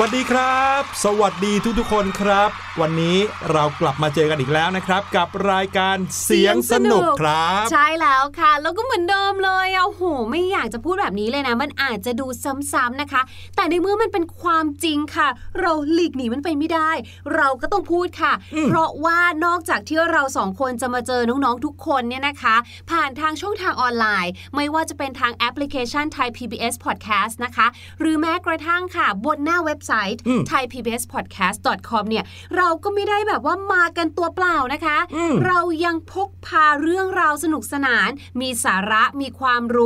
วัสดีครับ สวัสดีทุกๆ คนครับ วันนี้เรากลับมาเจอกันอีกแล้วนะครับ กับรายการเสียงสนุกครับ ใช่แล้วค่ะ แล้วก็เหมือนเดิมเลยอะ โห ไม่อยากจะพูดแบบนี้เลยนะ มันอาจจะดูซ้ำๆนะคะ แต่ในเมื่อมันเป็นความจริงค่ะ เราหลีกหนีมันไปไม่ได้ เราก็ต้องพูดค่ะอืมเพราะว่านอกจากที่เราสองคนจะมาเจอน้องๆทุกคนเนี่ยนะคะ ผ่านทางช่องทางออนไลน์ ไม่ว่าจะเป็นทางแอปพลิเคชันไทย PBS Podcast นะคะ หรือแม้กระทั่งค่ะบนหน้าเว็บไซต์อืม thaipbspodcast.com เนี่ยเราก็ไม่ได้แบบว่ามากันตัวเปล่านะคะอืมเรายังพกพาเรื่องราวสนุกสนาน มีสาระมีความรู้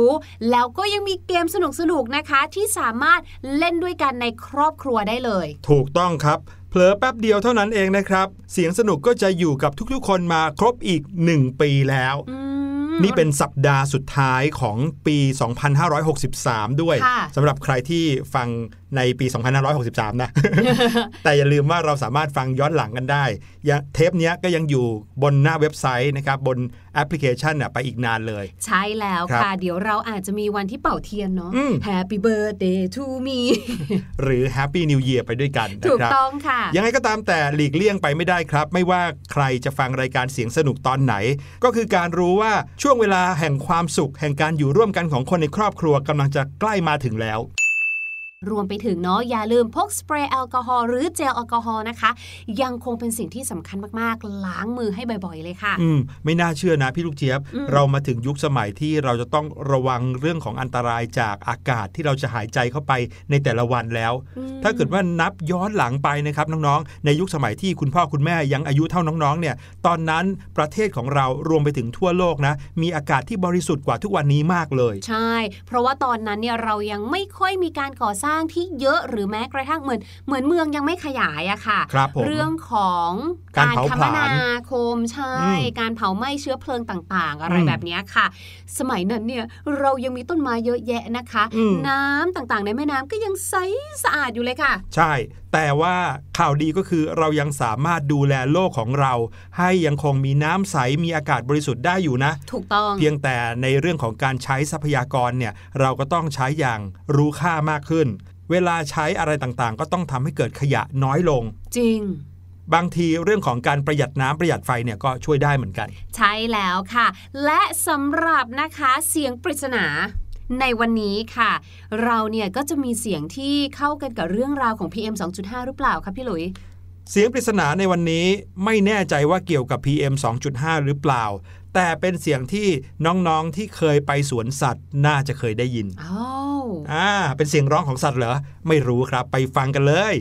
แล้วก็ยังมีเกมสนุกๆนะคะที่สามารถเล่นด้วยกันในครอบครัวได้เลย ถูกต้องครับเผลอแป๊บเดียวเท่านั้นเองนะครับ เสียงสนุกก็จะอยู่กับทุกๆ คนมาครบอีก 1 ปีแล้วอืมนี่เป็นสัปดาห์สุดท้ายของปี 2563 ด้วยค่ะสำหรับใครที่ฟัง ในปี 2563 นะ แต่อย่าลืมว่าเราสามารถฟังย้อนหลังกันได้ยังเทปเนี้ยก็ยังอยู่บนหน้าเว็บไซต์นะครับ บนแอปพลิเคชันน่ะไปอีกนานเลย ใช่แล้วครับค่ะ เดี๋ยวเราอาจจะมีวันที่เป่าเทียนเนาะอืม Happy birthday to me หรือ Happy New Year ไปด้วยกันนะถูกครับต้องค่ะ ยังไงก็ตามแต่หลีกเลี่ยงไปไม่ได้ครับ ไม่ว่าใครจะฟังรายการเสียงสนุกตอนไหน ก็คือการรู้ว่าช่วงเวลาแห่งความสุข แห่งการอยู่ร่วมกันของคนในครอบครัวกำลังจะใกล้มาถึงแล้ว รวมไปถึงเนาะอย่าลืมพกสเปรย์แอลกอฮอล์หรือเจลแอลกอฮอล์นะคะ ยังคงเป็นสิ่งที่สำคัญมากๆ ล้างมือให้บ่อยๆเลยค่ะ อืมไม่น่าเชื่อนะพี่ลูกเจี๊ยบอืมเรามาถึงยุคสมัยที่เราจะต้องระวังเรื่องของอันตรายจากอากาศที่เราจะหายใจเข้าไปในแต่ละวันแล้วอืมถ้าเกิดว่านับย้อนหลังไปนะครับน้องๆ ในยุคสมัยที่คุณพ่อคุณแม่ยังอายุเท่าน้องๆเนี่ย ตอนนั้นประเทศของเรารวมไปถึงทั่วโลกนะมีอากาศที่บริสุทธิ์กว่าทุกวันนี้มากเลย ใช่ เพราะว่าตอนนั้นเนี่ยเรายังไม่ค่อยมีการก่อสร้างที่เยอะหรือแม้กระทั่งเหมือนเหมือนเมืองยังไม่ขยายอะค่ะครับผมเรื่องของการเผาคผลาญมนาคมใช่อืมการเผาไหม้เชื้อเพลิงต่างๆ อะไรอืมแบบเนี้ยค่ะ สมัยนั้นเนี่ยเรายังมีต้นไม้เยอะแยะนะคะอืมน้ำต่างๆ ในแม่น้ำก็ยังใสสะอาดอยู่เลยค่ะ ใช่ แต่ว่าข่าวดีก็คือเรายังสามารถดูแลโลกของเรา ให้ยังคงมีน้ำใสมีอากาศบริสุทธิ์ได้อยู่นะ ถูกต้อง เพียงแต่ในเรื่องของการใช้ทรัพยากรเนี่ยเราก็ต้องใช้อย่างรู้ค่ามากขึ้น เวลาใช้อะไรต่างๆ ก็ต้องทำให้เกิดขยะน้อยลง จริง บางทีเรื่องของการประหยัดน้ำประหยัดไฟเนี่ยก็ช่วยได้เหมือนกัน ใช่แล้วค่ะ และสำหรับนะคะเสียงปริศนาในวันนี้ค่ะ เราเนี่ยก็จะมีเสียงที่เข้ากันกับเรื่องราวของ PM 2.5 หรือเปล่าคะพี่หลุย เสียงปริศนาในวันนี้ไม่แน่ใจว่าเกี่ยวกับ PM 2.5 หรือเปล่า แต่เป็นเสียงที่น้องๆที่เคยไปสวนสัตว์น่าจะเคยได้ยินอ้าวอ่าเป็นเสียงร้องของสัตว์เหรอ ไม่รู้ครับ ไปฟังกันเลย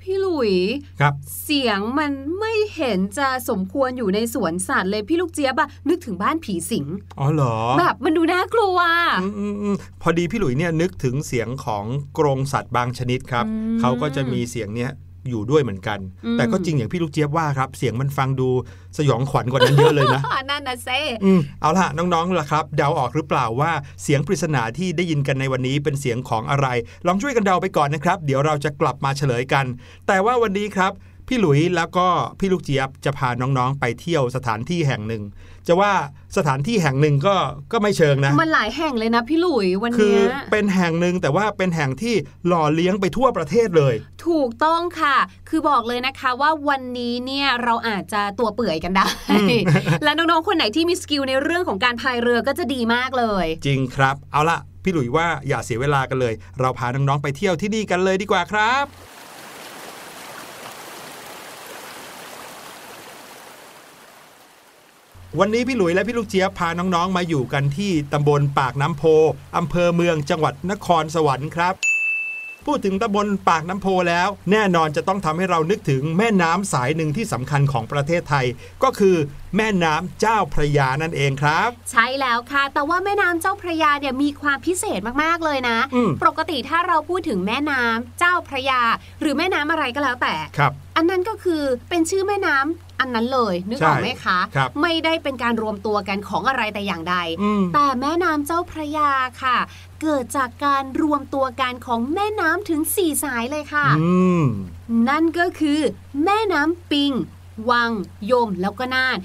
พี่หลุย ครับ เสียงมันไม่เห็นจะสมควรอยู่ในสวนสัตว์เลยพี่ลูกเจี๊ยบอะนึกถึงบ้านผีสิงอ๋อเหรอแบบมันดูน่ากลัวอืมอืมอืมพอดีพี่หลุยเนี่ยนึกถึงเสียงของกรงสัตว์บางชนิดครับอืมเขาก็จะมีเสียงเนี้ย อยู่ด้วยเหมือนกันอืมแต่ก็จริงอย่างพี่ลูกเจี๊ยบว่าครับ เสียงมันฟังดูสยองขวัญกว่านั้นเยอะเลยนะนั่นนะเซ่อืมเอาล่ะน้องๆล่ะครับเดาออกหรือเปล่าว่าเสียงปริศนาที่ได้ยินกันในวันนี้เป็นเสียงของอะไร ลองช่วยกันเดาไปก่อนนะครับ เดี๋ยวเราจะกลับมาเฉลยกัน แต่ว่าวันนี้ครับ พี่หลุยแล้วก็พี่ลูกเจี๊ยบจะพาน้องๆ ไปเที่ยวสถานที่แห่งหนึ่ง จะว่าสถานที่แห่งหนึ่งก็ก็ไม่เชิงนะ มันหลายแห่งเลยนะพี่หลุยวันคือเนี้ยเป็นแห่งหนึ่งแต่ว่าเป็นแห่งที่หล่อเลี้ยงไปทั่วประเทศเลย ถูกต้องค่ะ คือบอกเลยนะคะว่าวันนี้เนี่ยเราอาจจะตัวเปื่อยกันได้อืมและน้องๆคนไหนที่มี skill ในเรื่องของการพายเรือก็จะดีมากเลย จริงครับ เอาล่ะพี่หลุยว่าอย่าเสียเวลากันเลย เราพาน้องๆไปเที่ยวที่นี่กันเลยดีกว่าครับ วันนี้พี่หลุยและพี่ลูกเจี๊ยบพาน้องๆ มาอยู่กันที่ตำบลปากน้ำโพอำเภอเมืองจังหวัดนครสวรรค์ครับ พูดถึงตำบลปากน้ำโพแล้ว แน่นอนจะต้องทำให้เรานึกถึงแม่น้ำสายหนึ่งที่สำคัญของประเทศไทย ก็คือแม่น้ำเจ้าพระยานั่นเองครับ ใช่แล้วค่ะ แต่ว่าแม่น้ำเจ้าพระยาเนี่ยมีความพิเศษมากๆเลยนะ อืม ปกติถ้าเราพูดถึงแม่น้ำเจ้าพระยา หรือแม่น้ำอะไรก็แล้วแต่ ครับ อันนั้นก็คือเป็นชื่อแม่น้ำ อันนั้นเลยนึกออกไหมคะครับไม่ได้เป็นการรวมตัวกันของอะไรแต่อย่างใดอืมแต่แม่น้ำเจ้าพระยาค่ะ เกิดจากการรวมตัวกันของแม่น้ำถึง4สายเลยค่ะอืมนั่นก็คือ แม่น้ำปิงวัง ยมแล้วก็น่าน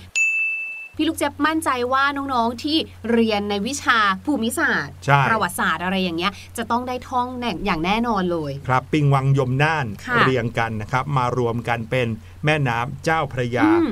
พี่ลูกเจ็บมั่นใจว่าน้องๆที่เรียนในวิชาภูมิศาสตร์ใช่ประวัติศาสตร์อะไรอย่างเงี้ย จะต้องได้ท่องแน่อย่างแน่นอนเลย ครับ ปิงวังยมน่านค่ะเรียงกันนะครับ มารวมกันเป็นแม่น้ำเจ้าพระยาอืม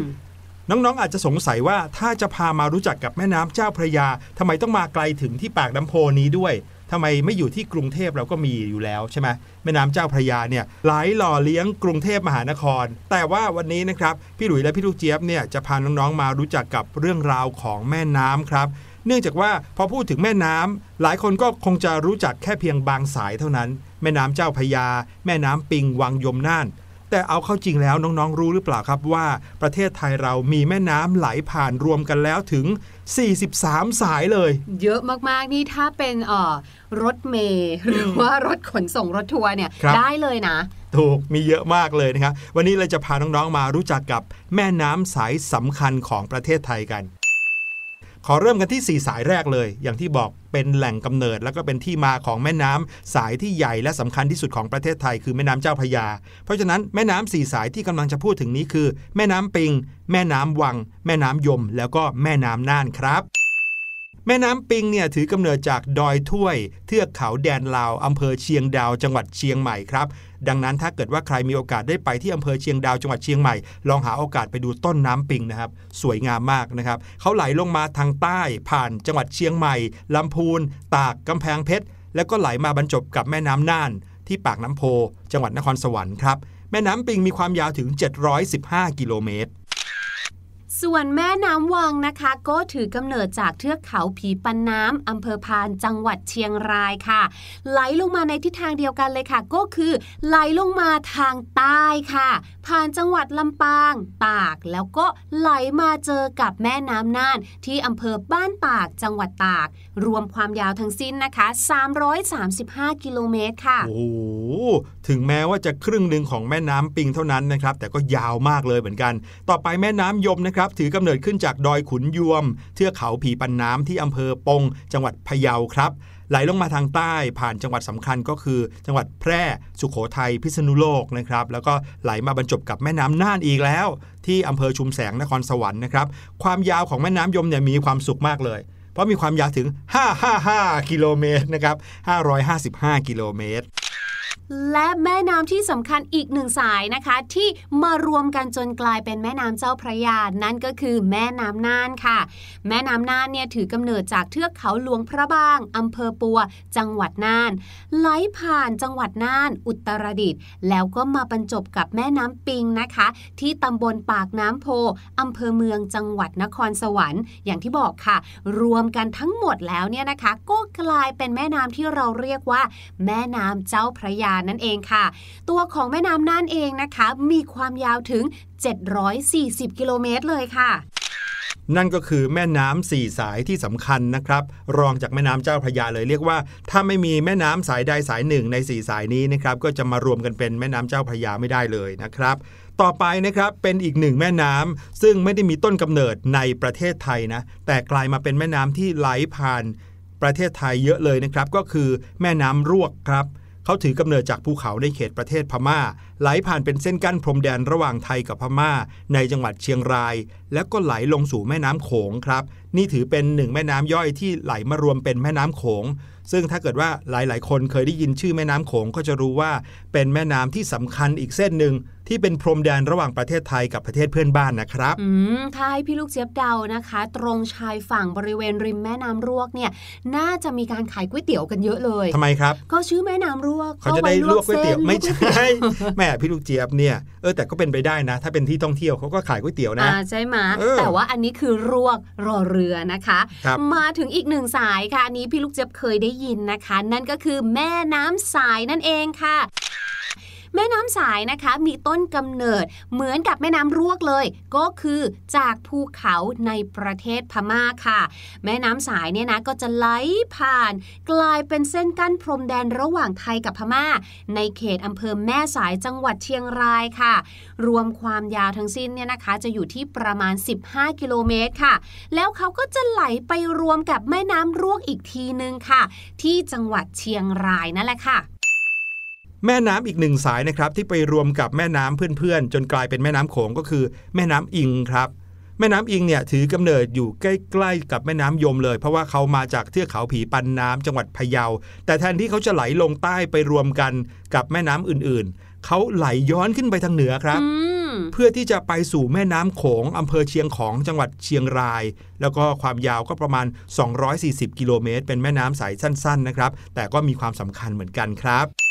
น้องๆ อาจจะสงสัยว่าถ้าจะพามารู้จักกับแม่น้ำเจ้าพระยาทำไมต้องมาไกลถึงที่ปากน้ำโพนี้ด้วย ทำไมไม่อยู่ที่กรุงเทพเราก็มีอยู่แล้วใช่ไหมแม่น้ำเจ้าพระยาเนี่ยไหลหล่อเลี้ยงกรุงเทพมหานคร แต่ว่าวันนี้นะครับพี่หลุยและพี่ลูกเจี๊ยบเนี่ยจะพาน้องๆมารู้จักกับเรื่องราวของแม่น้ำครับเนื่องจากว่าพอพูดถึงแม่น้ำหลายคนก็คงจะรู้จักแค่เพียงบางสายเท่านั้น แม่น้ำเจ้าพระยา แม่น้ำปิงวังยมน่าน แต่เอาเข้าจริงแล้วน้องๆรู้หรือเปล่าครับว่า ประเทศไทยเรามีแม่น้ำไหลผ่านรวมกันแล้วถึง 43 สายเลย เยอะมาก ๆ นี่ถ้าเป็นเอ่อรถเมล์หรือว่ารถขนส่งรถทัวร์เนี่ยครับได้เลยนะ ถูกมีเยอะมากเลยนะครับ วันนี้เราจะพาน้อง ๆ มารู้จักกับแม่น้ำสายสำคัญของประเทศไทยกัน ขอเริ่มกันที่ 4 สายแรกเลย อย่างที่บอกเป็นแหล่งกำเนิด แล้วก็เป็นที่มาของแม่น้ำสายที่ใหญ่และสำคัญที่สุดของประเทศไทยคือแม่น้ำเจ้าพยา เพราะฉะนั้นแม่น้ำสี่สายที่กำลังจะพูดถึงนี้คือ แม่น้ำปิง แม่น้ำวัง แม่น้ำยม แล้วก็แม่น้ำน่านครับแม่น้ำปิงเนี่ยถือกำเนิดจากดอยถ้วย เทือกเขาแดนลาวอำเภอเชียงดาวจังหวัดเชียงใหม่ครับ ดังนั้นถ้าเกิดว่าใครมีโอกาสได้ไปที่อำเภอเชียงดาวจังหวัดเชียงใหม่ ลองหาโอกาสไปดูต้นน้ำปิงนะครับ สวยงามมากนะครับเขาไหลลงมาทางใต้ผ่านจังหวัดเชียงใหม่ลำพูน ตากกำแพงเพชร แล้วก็ไหลมาบรรจบกับแม่น้ำน่าน ที่ปากน้ำโพ จังหวัดนครสวรรค์ครับแม่น้ำปิงมีความยาวถึง 715 กิโลเมตร ส่วนแม่น้ำวังนะคะ ก็ถือกำเนิดจากเทือกเขาผีปันน้ำอำเภอพานจังหวัดเชียงรายค่ะ ไหลลงมาในทิศทางเดียวกันเลยค่ะ ก็คือ ไหลลงมาทางใต้ค่ะ ผ่านจังหวัดลำปาง ตาก แล้วก็ไหลมาเจอกับแม่น้ำน่าน ที่อำเภอบ้านตากจังหวัดตาก รวมความยาวทั้งสิ้นนะคะ 335 กิโลเมตรค่ะ โอ้ถึงแม้ว่าจะครึ่งหนึ่งของแม่น้ำปิงเท่านั้นนะครับ แต่ก็ยาวมากเลยเหมือนกัน ต่อไปแม่น้ำยมนะครับถือกำเนิดขึ้นจากดอยขุนยวม เทือกเขาผีปันน้ำที่อำเภอปง จังหวัดพะเยาครับไหลลงมาทางใต้ผ่านจังหวัดสำคัญก็คือ จังหวัดแพร่สุโขทัยพิษณุโลกนะครับ แล้วก็ไหลมาบรรจบกับแม่น้ำน่านอีกแล้ว ที่อำเภอชุมแสงนครสวรรค์นะครับความยาวของแม่น้ำยมเนี่ยมีความสุขมากเลย เพราะมีความยาวถึง 555 กิโลเมตรนะครับ555 กิโลเมตร และแม่น้ำที่สำคัญอีกหนึ่งสายนะคะ ที่มารวมกันจนกลายเป็นแม่น้ำเจ้าพระยา นั่นก็คือแม่น้ำน่านค่ะ แม่น้ำน่านเนี่ยถือกำเนิดจากเทือกเขาหลวงพระบางอำเภอปัว จังหวัดน่าน ไหลผ่านจังหวัดน่าน อุตรดิตถ์แล้วก็มาบรรจบกับแม่น้ำปิงนะคะ ที่ตำบลปากน้ำโพอำเภอเมืองจังหวัดนครสวรรค์ อย่างที่บอกค่ะ รวมกันทั้งหมดแล้วเนี่ยนะคะ ก็กลายเป็นแม่น้ำที่เราเรียกว่า แม่น้ำเจ้าพระยานั่นเองค่ะ ตัวของแม่น้ำน่านเองนะคะ มีความยาวถึง 740 กิโลเมตรเลยค่ะนั่นก็คือแม่น้ำสี่สายที่สำคัญนะครับ รองจากแม่น้ำเจ้าพระยาเลยเรียกว่า ถ้าไม่มีแม่น้ำสายใดสายหนึ่งในสี่สายนี้นะครับก็จะมารวมกันเป็นแม่น้ำเจ้าพระยาไม่ได้เลยนะครับ ต่อไปนะครับเป็นอีกหนึ่งแม่น้ำซึ่งไม่ได้มีต้นกำเนิดในประเทศไทยนะแต่กลายมาเป็นแม่น้ำที่ไหลผ่านประเทศไทยเยอะเลยนะครับ ก็คือแม่น้ำรวกครับ เขาถือกำเนิดจากภูเขาในเขตประเทศพม่าไหลผ่านเป็นเส้นกั้นพรมแดนระหว่างไทยกับพม่า ในจังหวัดเชียงราย แล้วก็ไหลลงสู่แม่น้ำโขงครับ นี่ถือเป็นหนึ่งแม่น้ำย่อยที่ไหลมารวมเป็นแม่น้ำโขง ซึ่งถ้าเกิดว่าหลายๆ คนเคยได้ยินชื่อแม่น้ำโขงก็จะรู้ว่า เป็นแม่น้ำที่สำคัญอีกเส้นหนึ่งที่เป็นพรมแดนระหว่างประเทศไทยกับประเทศเพื่อนบ้านนะครับ อืม ถ้าให้พี่ลูกเจี๊ยบเดานะคะ ตรงชายฝั่งบริเวณริมแม่น้ำรวกเนี่ย น่าจะมีการขายก๋วยเตี๋ยวกันเยอะเลยทำไมครับ ก็ชื่อแม่น้ำรวกเขาจะได้ลวกก๋วยเตี๋ยวส้นไม่ใช่แม่พี่ลูกเจี๊ยบเนี่ยเออแต่ก็เป็นไปได้นะ ถ้าเป็นที่ท่องเที่ยวเขาก็ขายก๋วยเตี๋ยวนะอ่าใช่ไหมเออแต่ว่าอันนี้คือรวกรอเรือนะคะครับมาถึงอีกหนึ่งสายค่ะอันนี้พี่ลูกเจี๊ยบเคยได้ยินนะคะ นั่นก็คือแม่น้ำสายนั่นเองค่ะ แม่น้ำสายนะคะมีต้นกำเนิดเหมือนกับแม่น้ำรวกเลย ก็คือจากภูเขาในประเทศพม่าค่ะ แม่น้ำสายเนี่ยนะก็จะไหลผ่าน กลายเป็นเส้นกั้นพรมแดนระหว่างไทยกับพม่า ในเขตอำเภอแม่สายจังหวัดเชียงรายค่ะ รวมความยาวทั้งสิ้นเนี่ยนะคะจะอยู่ที่ประมาณ 15 กิโลเมตรค่ะ แล้วเขาก็จะไหลไปรวมกับแม่น้ำรวกอีกทีนึงค่ะ ที่จังหวัดเชียงรายนั่นแหละค่ะ แม่น้ำอีกหนึ่งสายนะครับที่ไปรวมกับแม่น้ำเพื่อนๆ จนกลายเป็นแม่น้ำโขงก็คือ แม่น้ำอิงครับ แม่น้ำอิงเนี่ยถือกำเนิดอยู่ใกล้ๆกับแม่น้ำยมเลย เพราะว่าเขามาจากเทือกเขาผีปันน้ำจังหวัดพะเยา แต่แทนที่เขาจะไหลลงใต้ไปรวมกันกับแม่น้ำอื่นๆ เขาไหลย้อนขึ้นไปทางเหนือครับอืมเพื่อที่จะไปสู่แม่น้ำโขงอำเภอเชียงของจังหวัดเชียงราย แล้วก็ความยาวก็ประมาณ 240 กิโลเมตร เป็นแม่น้ำสายสั้น ๆ นะครับ แต่ก็มีความสำคัญเหมือนกันครับ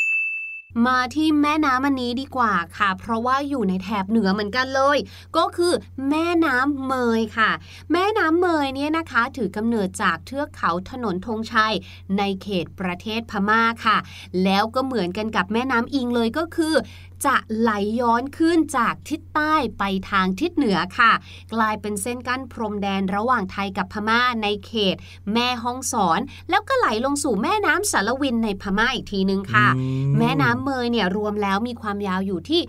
มาที่แม่น้ำอันนี้ดีกว่าค่ะ เพราะว่าอยู่ในแถบเหนือเหมือนกันเลย ก็คือแม่น้ำเมยค่ะ แม่น้ำเมยเนี่ยนะคะ ถือกำเนิดจากเทือกเขาถนนธงชัย ในเขตประเทศพม่าค่ะ แล้วก็เหมือนกันกับแม่น้ำอิงเลยก็คือ จะไหลย้อนขึ้นจากทิศใต้ไปทางทิศเหนือค่ะ กลายเป็นเส้นกั้นพรมแดนระหว่างไทยกับพม่าในเขต แม่ฮ่องสอน แล้วก็ไหลลงสู่แม่น้ำสารวินในพม่าอีกทีนึงค่ะอืมแม่น้ำเมยเนี่ยรวมแล้วมีความยาวอยู่ที่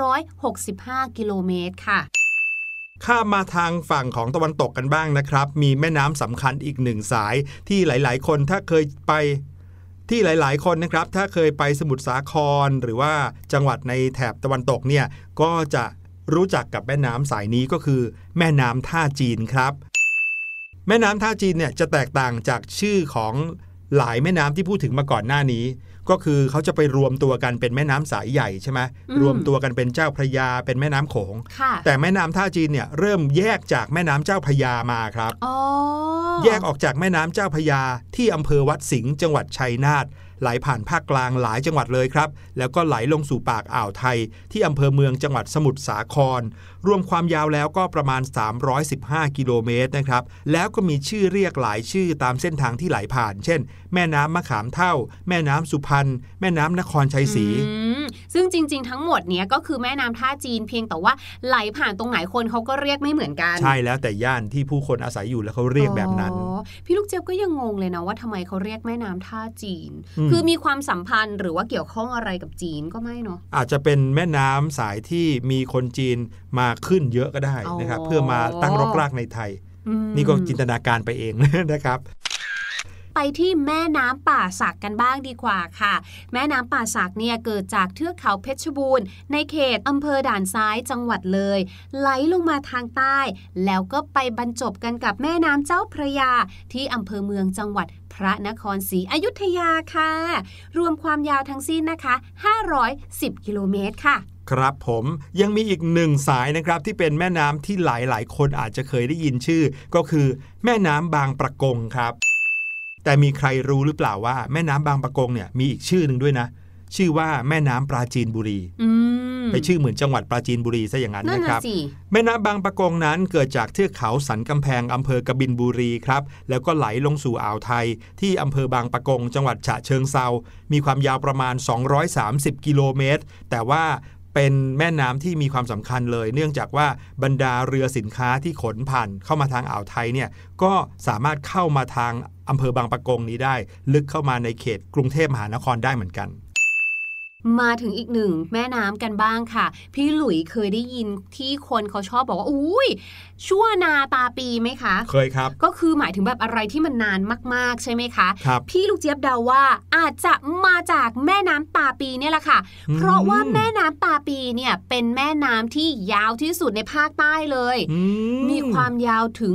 365 กิโลเมตรค่ะข้ามมาทางฝั่งของตะวันตกกันบ้างนะครับ มีแม่น้ำสำคัญอีกหนึ่งสายที่หลาย ๆ คนถ้าเคยไป ที่หลาย ๆ คนนะครับถ้าเคยไปสมุทรสาคร หรือว่าจังหวัดในแถบตะวันตกเนี่ยก็จะรู้จักกับแม่น้ำสายนี้ก็คือ แม่น้ำท่าจีนครับ แม่น้ำท่าจีนเนี่ยจะแตกต่างจากชื่อของหลายแม่น้ำที่พูดถึงมาก่อนหน้านี้ ก็คือเขาจะไปรวมตัวกันเป็นแม่น้ำสายใหญ่ใช่ไหมอืมรวมตัวกันเป็นเจ้าพระยาเป็นแม่น้ำโขงค่ะแต่แม่น้ำท่าจีนเนี่ยเริ่มแยกจากแม่น้ำเจ้าพระยามาครับอ๋อแยกออกจากแม่น้ำเจ้าพระยาที่อำเภอวัดสิงห์จังหวัดชัยนาทไหลผ่านภาคกลางหลายจังหวัดเลยครับ แล้วก็ไหลลงสู่ปากอ่าวไทย ที่อำเภอเมืองจังหวัดสมุทรสาครรวมความยาวแล้วก็ประมาณ 315 กิโลเมตรนะครับ แล้วก็มีชื่อเรียกหลายชื่อตามเส้นทางที่ไหลผ่าน เช่น แม่น้ำมะขามเท่า แม่น้ำสุพรรณ แม่น้ำนครชัยศรีอืมซึ่งจริง ๆ ทั้งหมดเนี้ยก็คือแม่น้ำท่าจีนเพียงแต่ว่าไหลผ่านตรงไหนคนเขาก็เรียกไม่เหมือนกัน ใช่แล้วแต่ย่านที่ผู้คนอาศัยอยู่แล้วเขาเรียกแบบนั้นอ๋อพี่ลูกเจี๊ยบก็ยังงงเลยนะว่าทำไมเขาเรียกแม่น้ำท่าจีนอืมคือมีความสัมพันธ์หรือว่าเกี่ยวข้องอะไรกับจีนก็ไม่เนาะอาจจะเป็นแม่น้ำสายที่มีคนจีนมาขึ้นเยอะก็ได้นะครับอ๋อเพื่อมาตั้งรกรากในไทยอืมนี่ก็จินตนาการไปเองนะครับ ไปที่แม่น้ำป่าสักกันบ้างดีกว่าค่ะ แม่น้ำป่าสักเนี่ยเกิดจากเทือกเขาเพชรบูรณ์ในเขตอำเภอด่านซ้ายจังหวัดเลย ไหลลงมาทางใต้ แล้วก็ไปบรรจบกันกับแม่น้ำเจ้าพระยา ที่อำเภอเมืองจังหวัดพระนครศรีอยุธยาค่ะ รวมความยาวทั้งสิ้นนะคะ 510 กิโลเมตรค่ะ ครับผมยังมีอีกหนึ่งสายนะครับที่เป็นแม่น้ำที่หลายๆคนอาจจะเคยได้ยินชื่อ ก็คือแม่น้ำบางประกงครับ แต่มีใครรู้หรือเปล่าว่าแม่น้ำบางประกงเนี่ยมีอีกชื่อหนึ่งด้วยนะ ชื่อว่าแม่น้ำปราจีนบุรีอืมไปชื่อเหมือนจังหวัดปราจีนบุรีซะอย่างนั้นนั่นนะคน่ะรับสิแม่น้ำบางปะกงนั้นเกิดจากเทือกเขาสันกำแพงอำเภอกบินบุรีครับ แล้วก็ไหลลงสู่อ่าวไทย ที่อำเภอบางปะกง จังหวัดฉะเชิงเซา มีความยาวประมาณ 230 กิโลเมตร แต่ว่า เป็นแม่น้ำที่มีความสำคัญเลย เนื่องจากว่าบรรดาเรือสินค้าที่ขนผ่านเข้ามาทางอ่าวไทยเนี่ยก็สามารถเข้ามาทางอำเภอบางปะกงนี้ได้ ลึกเข้ามาในเขตกรุงเทพมหานครได้เหมือนกัน มาถึงอีกหนึ่งแม่น้ำกันบ้างค่ะ พี่หลุยเคยได้ยินที่คนเขาชอบบอกว่าอุ้ยชั่วนาตาปีไหมคะ เคยครับ ก็คือหมายถึงแบบอะไรที่มันนานมากๆใช่ไหมคะครับพี่ลูกเจี๊ยบเดาว่าอาจจะมาจากแม่น้ำตาปีเนี่ยแหละค่ะอืมเพราะว่าแม่น้ำตาปีเนี่ยเป็นแม่น้ำที่ยาวที่สุดในภาคใต้เลยอืมีความยาวถึง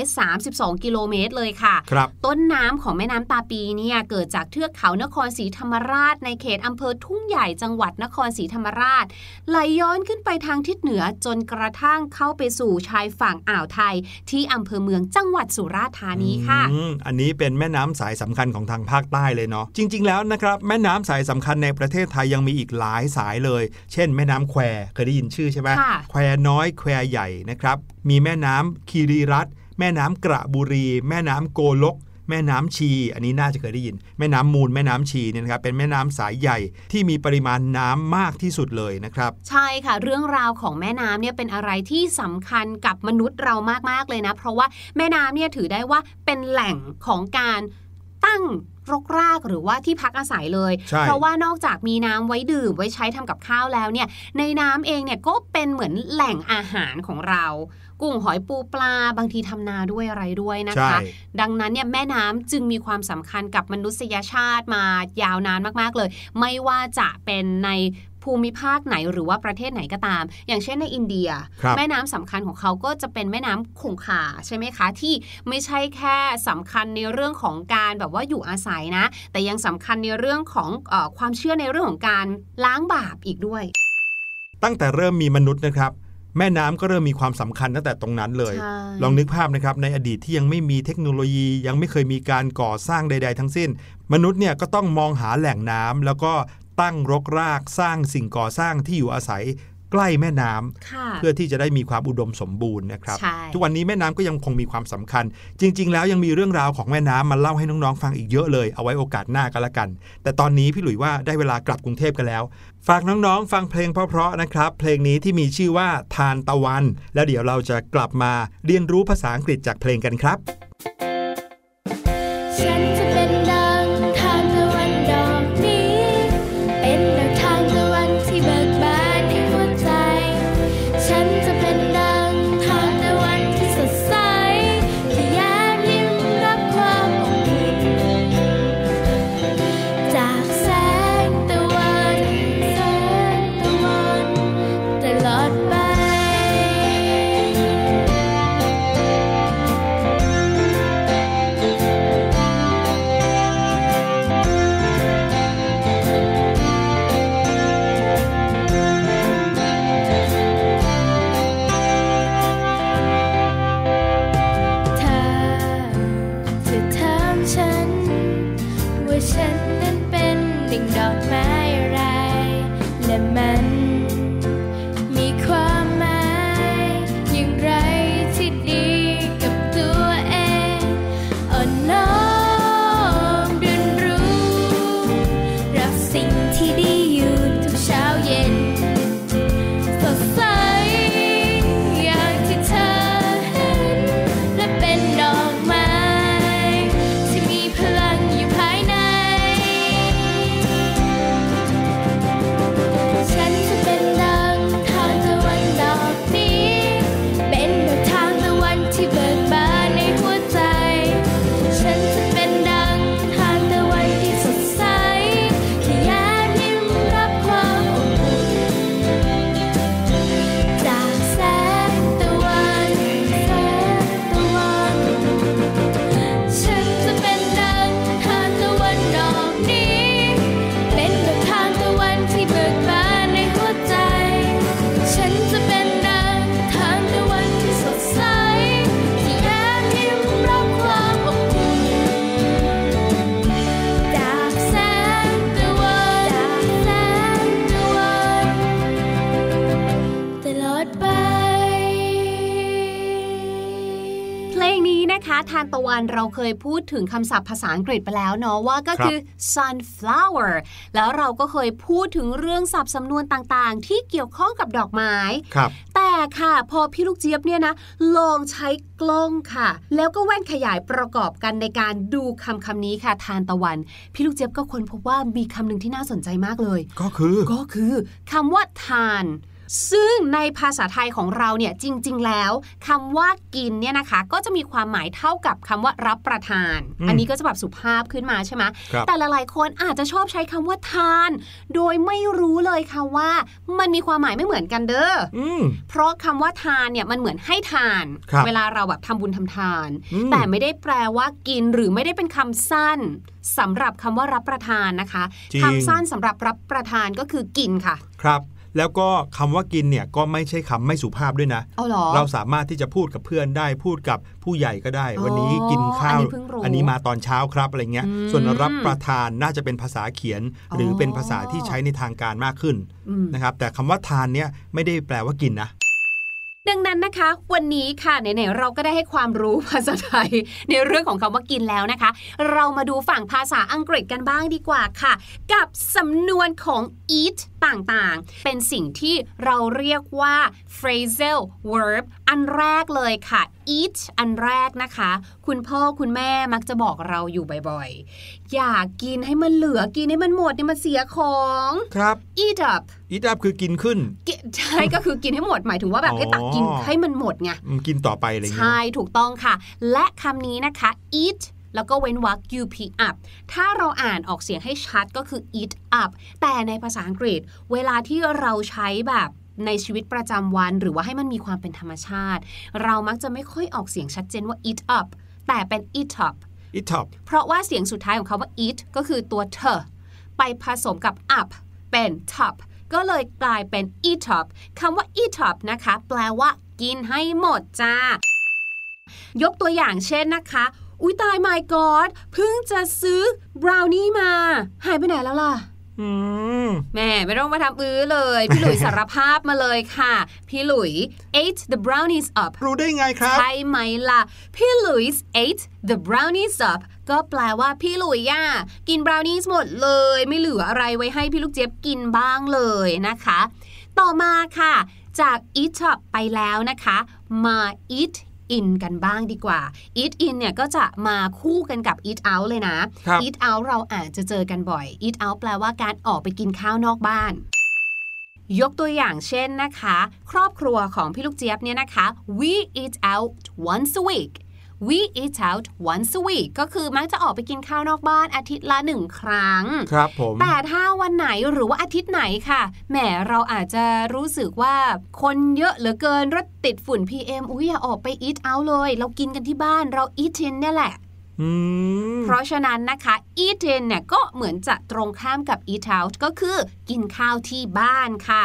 232 กิโลเมตรเลยค่ะครับต้นน้ำของแม่น้ำตาปีเนี่ยเกิดจากเทือกเขานครศรีธรรมราชในเขตอำเภอทุ่งใหญ่จังหวัดนครศรีธรรมราช ไหลย้อนขึ้นไปทางทิศเหนือจนกระทั่งเข้าไปสู่ชายฝั่งอ่าวไทย ที่อำเภอเมืองจังหวัดสุราษฎร์ธานีค่ะอืมอันนี้เป็นแม่น้ำสายสำคัญของทางภาคใต้เลยเนาะจริง ๆ แล้วนะครับแม่น้ำสายสำคัญในประเทศไทยยังมีอีกหลายสายเลย เช่น แม่น้ำแควเคยได้ยินชื่อใช่ไหมค่ะแควน้อยแควใหญ่นะครับมีแม่น้ำคีรีรัตน์แม่น้ำกระบุรี แม่น้ำโกลก แม่น้ำชี อันนี้น่าจะเคยได้ยิน แม่น้ำมูลแม่น้ำชีเนี่ยนะครับเป็นแม่น้ำสายใหญ่ที่มีปริมาณน้ำมากที่สุดเลยนะครับ ใช่ค่ะ เรื่องราวของแม่น้ำเนี่ยเป็นอะไรที่สำคัญกับมนุษย์เรามากๆเลยนะ เพราะว่าแม่น้ำเนี่ยถือได้ว่าเป็นแหล่งของการ ตั้งตั้งรกรากหรือว่าที่พักอาศัยเลยใช่เพราะว่านอกจากมีน้ำไว้ดื่มไว้ใช้ทำกับข้าวแล้วเนี่ย ในน้ำเองเนี่ยก็เป็นเหมือนแหล่งอาหารของเรา กุ้งหอยปูปลาบางทีทำนาด้วยอะไรด้วยนะใช่คะ ดังนั้นเนี่ยแม่น้ำจึงมีความสำคัญกับมนุษยชาติมายาวนานมากๆเลย ไม่ว่าจะเป็นใน ภูมิภาคไหนหรือว่าประเทศไหนก็ตาม อย่างเช่นในอินเดียครับแม่น้ำสำคัญของเขาก็จะเป็นแม่น้ำคงคาใช่ไหมคะ ที่ไม่ใช่แค่สำคัญในเรื่องของการแบบว่าอยู่อาศัยนะ แต่ยังสำคัญในเรื่องของเออความเชื่อในเรื่องของการล้างบาปอีกด้วย ตั้งแต่เริ่มมีมนุษย์นะครับแม่น้ำก็เริ่มมีความสำคัญตั้งแต่ตรงนั้นเลยใช่ลองนึกภาพนะครับในอดีตที่ยังไม่มีเทคโนโลยียังไม่เคยมีการก่อสร้างใด ๆ ทั้งสิ้น มนุษย์เนี่ยก็ต้องมองหาแหล่งน้ำแล้วก็ ตั้งรกรากสร้างสิ่งก่อสร้างที่อยู่อาศัยใกล้แม่น้ำค่ะเพื่อที่จะได้มีความอุดมสมบูรณ์นะครับใช่ทุกวันนี้แม่น้ำก็ยังคงมีความสำคัญ จริง ๆ แล้วยังมีเรื่องราวของแม่น้ำมาเล่าให้น้องๆฟังอีกเยอะเลย เอาไว้โอกาสหน้ากันละกัน แต่ตอนนี้พี่หลุยว่าได้เวลากลับกรุงเทพกันแล้ว ฝากน้องๆ ฟังเพลงเพราะๆนะครับ เพลงนี้ที่มีชื่อว่าทานตะวัน แล้วเดี๋ยวเราจะกลับมาเรียนรู้ภาษาอังกฤษจากเพลงกันครับานตะวันเราเคยพูดถึงคำศัพท์ภาษาอังกฤษไปแล้วเนาะว่าก็คือ sunflower แล้วเราก็เคยพูดถึงเรื่องศัพท์สำนวนต่างๆ ที่เกี่ยวข้องกับดอกไม้ครับแต่ค่ะพอพี่ลูกเจี๊ยบเนี่ยนะลองใช้กล้องค่ะ แล้วก็แว่นขยายประกอบกันในการดูคำคำนี้ค่ะทานตะวัน พี่ลูกเจี๊ยบก็ค้นพบว่ามีคำหนึ่งที่น่าสนใจมากเลย ก็คือ ก็คือคำว่าทาน ซึ่งในภาษาไทยของเราเนี่ยจริง ๆ แล้วคำว่ากินเนี่ยนะคะ ก็จะมีความหมายเท่ากับคำว่ารับประทานอืมอันนี้ก็จะแบบสุภาพขึ้นมาใช่ไหมครับแต่หลายๆคนอาจจะชอบใช้คำว่าทาน โดยไม่รู้เลยค่ะว่า มันมีความหมายไม่เหมือนกันเด้ออืมเพราะคำว่าทานเนี่ยมันเหมือนให้ทานครับเวลาเราแบบทำบุญทำทานอืมแต่ไม่ได้แปลว่ากินหรือไม่ได้เป็นคำสั้นสำหรับคำว่ารับประทานนะคะจริงคำสั้นสำหรับรับประทานก็คือกินค่ะ ครับ แล้วก็คำว่ากินเนี่ยก็ไม่ใช่คำไม่สุภาพด้วยนะเอาเหรอเราสามารถที่จะพูดกับเพื่อนได้พูดกับผู้ใหญ่ก็ได้อ๋อวันนี้กินข้าอันวนี้เพิ่งรู้นนี้มาตอนเช้าครับอะไรเงี้ยอืมส่วนรับประทานน่าจะเป็นภาษาเขียน หรือออเป็นภาษาที่ใช้ในทางการมากขึ้นอืมนะครับแต่คำว่าทานเนี่ยไม่ได้แปลว่ากินนะดังนั้นนะคะ วันนี้ค่ะไหนๆเราก็ได้ให้ความรู้ภาษาไทย ในเรื่องของคำว่ากินแล้วนะคะ เรามาดูฝั่งภาษาอังกฤษกันบ้างดีกว่าค่ะ กับสำนวนของ eat ต่างๆ เป็นสิ่งที่เราเรียกว่า phrasal verb อันแรกเลยค่ะ eat อันแรกนะคะ คุณพ่อคุณแม่มักจะบอกเราอยู่บ่อยๆ อยากกินให้มันเหลือกินให้มันหมดเนี่ยมันเสียของ ครับ eat up อีดับคือกินขึ้นกิใช่ ก็คือกินให้หมดหมายถึงว่าแบบอ๋อให้ตักกินให้มันหมดไงอืมกินต่อไปอะไรอย่างเงี้ยใช่ ถูกต้องค่ะ และคำนี้นะคะ eat แล้วก็เว้นวรรค up up ถ้าเราอ่านออกเสียงให้ชัดก็คือ eat up แต่ในภาษาอังกฤษ เวลาที่เราใช้แบบในชีวิตประจำวัน หรือว่าให้มันมีความเป็นธรรมชาติ เรามักจะไม่ค่อยออกเสียงชัดเจนว่า eat up แต่เป็น eat up อีท็อปเพราะว่าเสียงสุดท้ายของคาว่า eat ก็คือตัวเธอไปผสมกับ up เป็น top ก็เลยกลายเป็น eat up คำว่า eat up นะคะ แปลว่ากินให้หมดจ้ายกตัวอย่างเช่นนะคะ อุ้ยตาย my god เพิ่งจะซื้อบราวนี่มา หายไปไหนแล้วล่ะอืมแม่ไม่ต้องมาทำอื้อเลย พี่หลุยสารภาพมาเลยค่ะ พี่หลุย ate the brownies up รู้ได้ไงครับ ใช่ไหมล่ะ พี่หลุยส์ ate the brownies up ก็แปลว่าพี่หลุยอะกินบราวนี่หมดเลย ไม่เหลืออะไรไว้ให้พี่ลูกเจี๊ยบกินบ้างเลยนะคะ ต่อมาค่ะ จาก eat up ไปแล้วนะคะ มา eat in กันบ้างดีกว่า eat in เนี่ยก็จะมาคู่กันกับ eat out เลยนะครับ eat out เราอาจจะเจอกันบ่อย eat out แปลว่าการออกไปกินข้าวนอกบ้านยกตัวอย่างเช่นนะคะ ครอบครัวของพี่ลูกเจี๊ยบเนี่ยนะคะ we eat out once a week we eat out once a week ก็คือมักจะออกไปกินข้าวนอกบ้านอาทิตย์ละหนึ่งครั้ง ครับผม แต่ถ้าวันไหนหรือว่าอาทิตย์ไหนค่ะ แหมเราอาจจะรู้สึกว่าคนเยอะเหลือเกินรถติดฝุ่น PM อุ้ยอย่าออกไป eat out เลย เรากินกันที่บ้านเรา eat in เนี่ยแหละอืมเพราะฉะนั้นนะคะ eat in เนี่ยก็เหมือนจะตรงข้ามกับ eat out ก็คือกินข้าวที่บ้านค่ะ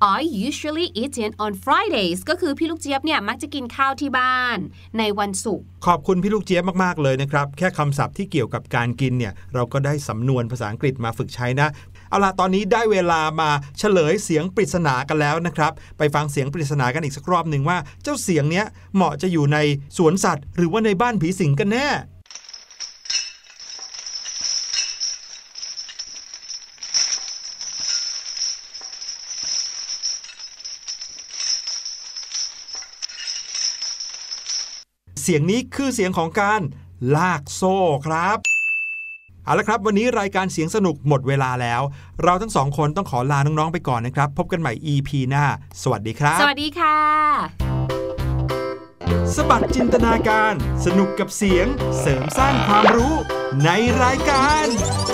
I usually eat in on Fridays ก็คือพี่ลูกเจี๊ยบเนี่ยมักจะกินข้าวที่บ้านในวันศุกร์ ขอบคุณพี่ลูกเจี๊ยบมากๆเลยนะครับ แค่คำศัพท์ที่เกี่ยวกับการกินเนี่ย เราก็ได้สำนวนภาษาอังกฤษมาฝึกใช้นะ เอาล่ะ ตอนนี้ได้เวลามาเฉลยเสียงปริศนากันแล้วนะครับ ไปฟังเสียงปริศนากันอีกสักรอบหนึ่งว่า เจ้าเสียงเนี้ยเหมาะจะอยู่ในสวนสัตว์ หรือว่าในบ้านผีสิงกันแน่ เสียงนี้คือเสียงของการลากโซ่ครับเอาละครับ วันนี้รายการเสียงสนุกหมดเวลาแล้ว เราทั้งสองคนต้องขอลาน้อง ๆ ไปก่อนนะครับ พบกันใหม่ EP หน้า สวัสดีครับ สวัสดีค่ะ สบัดจินตนาการ สนุกกับเสียง เสริมสร้างความรู้ในรายการเสียงสนุก